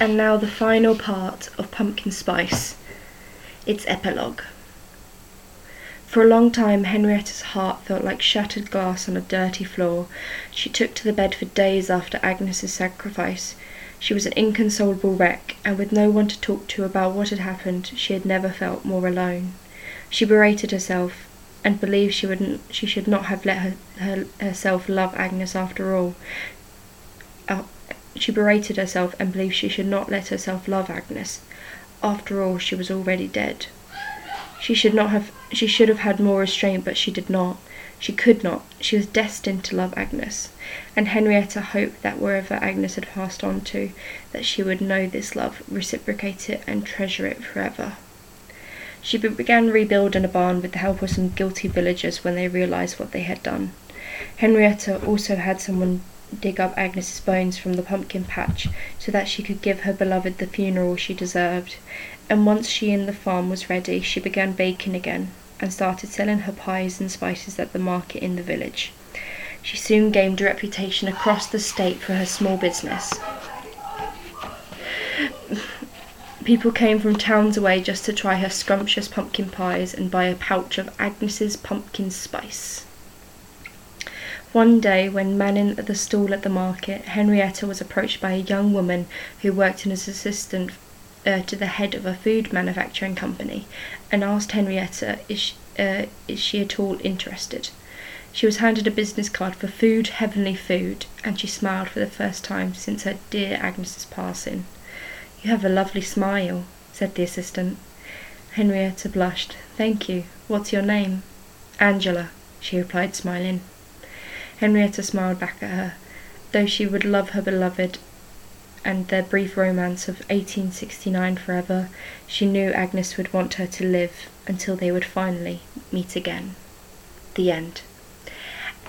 And now the final part of Pumpkin Spice. Its epilogue. For a long time, Henrietta's heart felt like shattered glass on a dirty floor. She took to the bed for days after Agnes's sacrifice. She was an inconsolable wreck, and with no one to talk to about what had happened, she had never felt more alone. She berated herself, and believed she wouldn't she should not have let her, her herself love Agnes after all. Uh, she berated herself and believed she should not let herself love Agnes. After all, she was already dead. She should not have she should have had more restraint, but she did not. She could not. She was destined to love Agnes, and Henrietta hoped that wherever Agnes had passed on to, that she would know this love, reciprocate it, and treasure it forever. She began rebuilding a barn with the help of some guilty villagers when they realised what they had done. Henrietta also had someone dig up Agnes's bones from the pumpkin patch so that she could give her beloved the funeral she deserved. And once she and the farm was ready, she began baking again, and started selling her pies and spices at the market in the village. She soon gained a reputation across the state for her small business. People came from towns away just to try her scrumptious pumpkin pies and buy a pouch of Agnes's pumpkin spice. One day, when manning the stall at the market, Henrietta was approached by a young woman who worked as assistant uh, to the head of a food manufacturing company and asked Henrietta if she, uh, is she at all interested. She was handed a business card for Food Heavenly Food, and she smiled for the first time since her dear Agnes's passing. You have a lovely smile, said the assistant. Henrietta blushed. Thank you. What's your name? Angela, she replied, smiling. Henrietta smiled back at her. Though she would love her beloved and their brief romance of 1869 forever, she knew Agnes would want her to live until they would finally meet again. The end.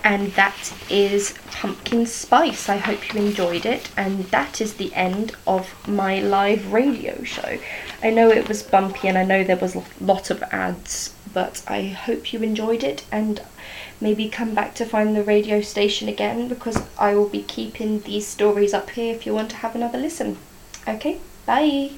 And that is Pumpkin Spice. I hope you enjoyed it. And that is the end of my live radio show. I know it was bumpy and I know there was a lot of ads, but I hope you enjoyed it and maybe come back to find the radio station again because I will be keeping these stories up here if you want to have another listen. Okay, bye.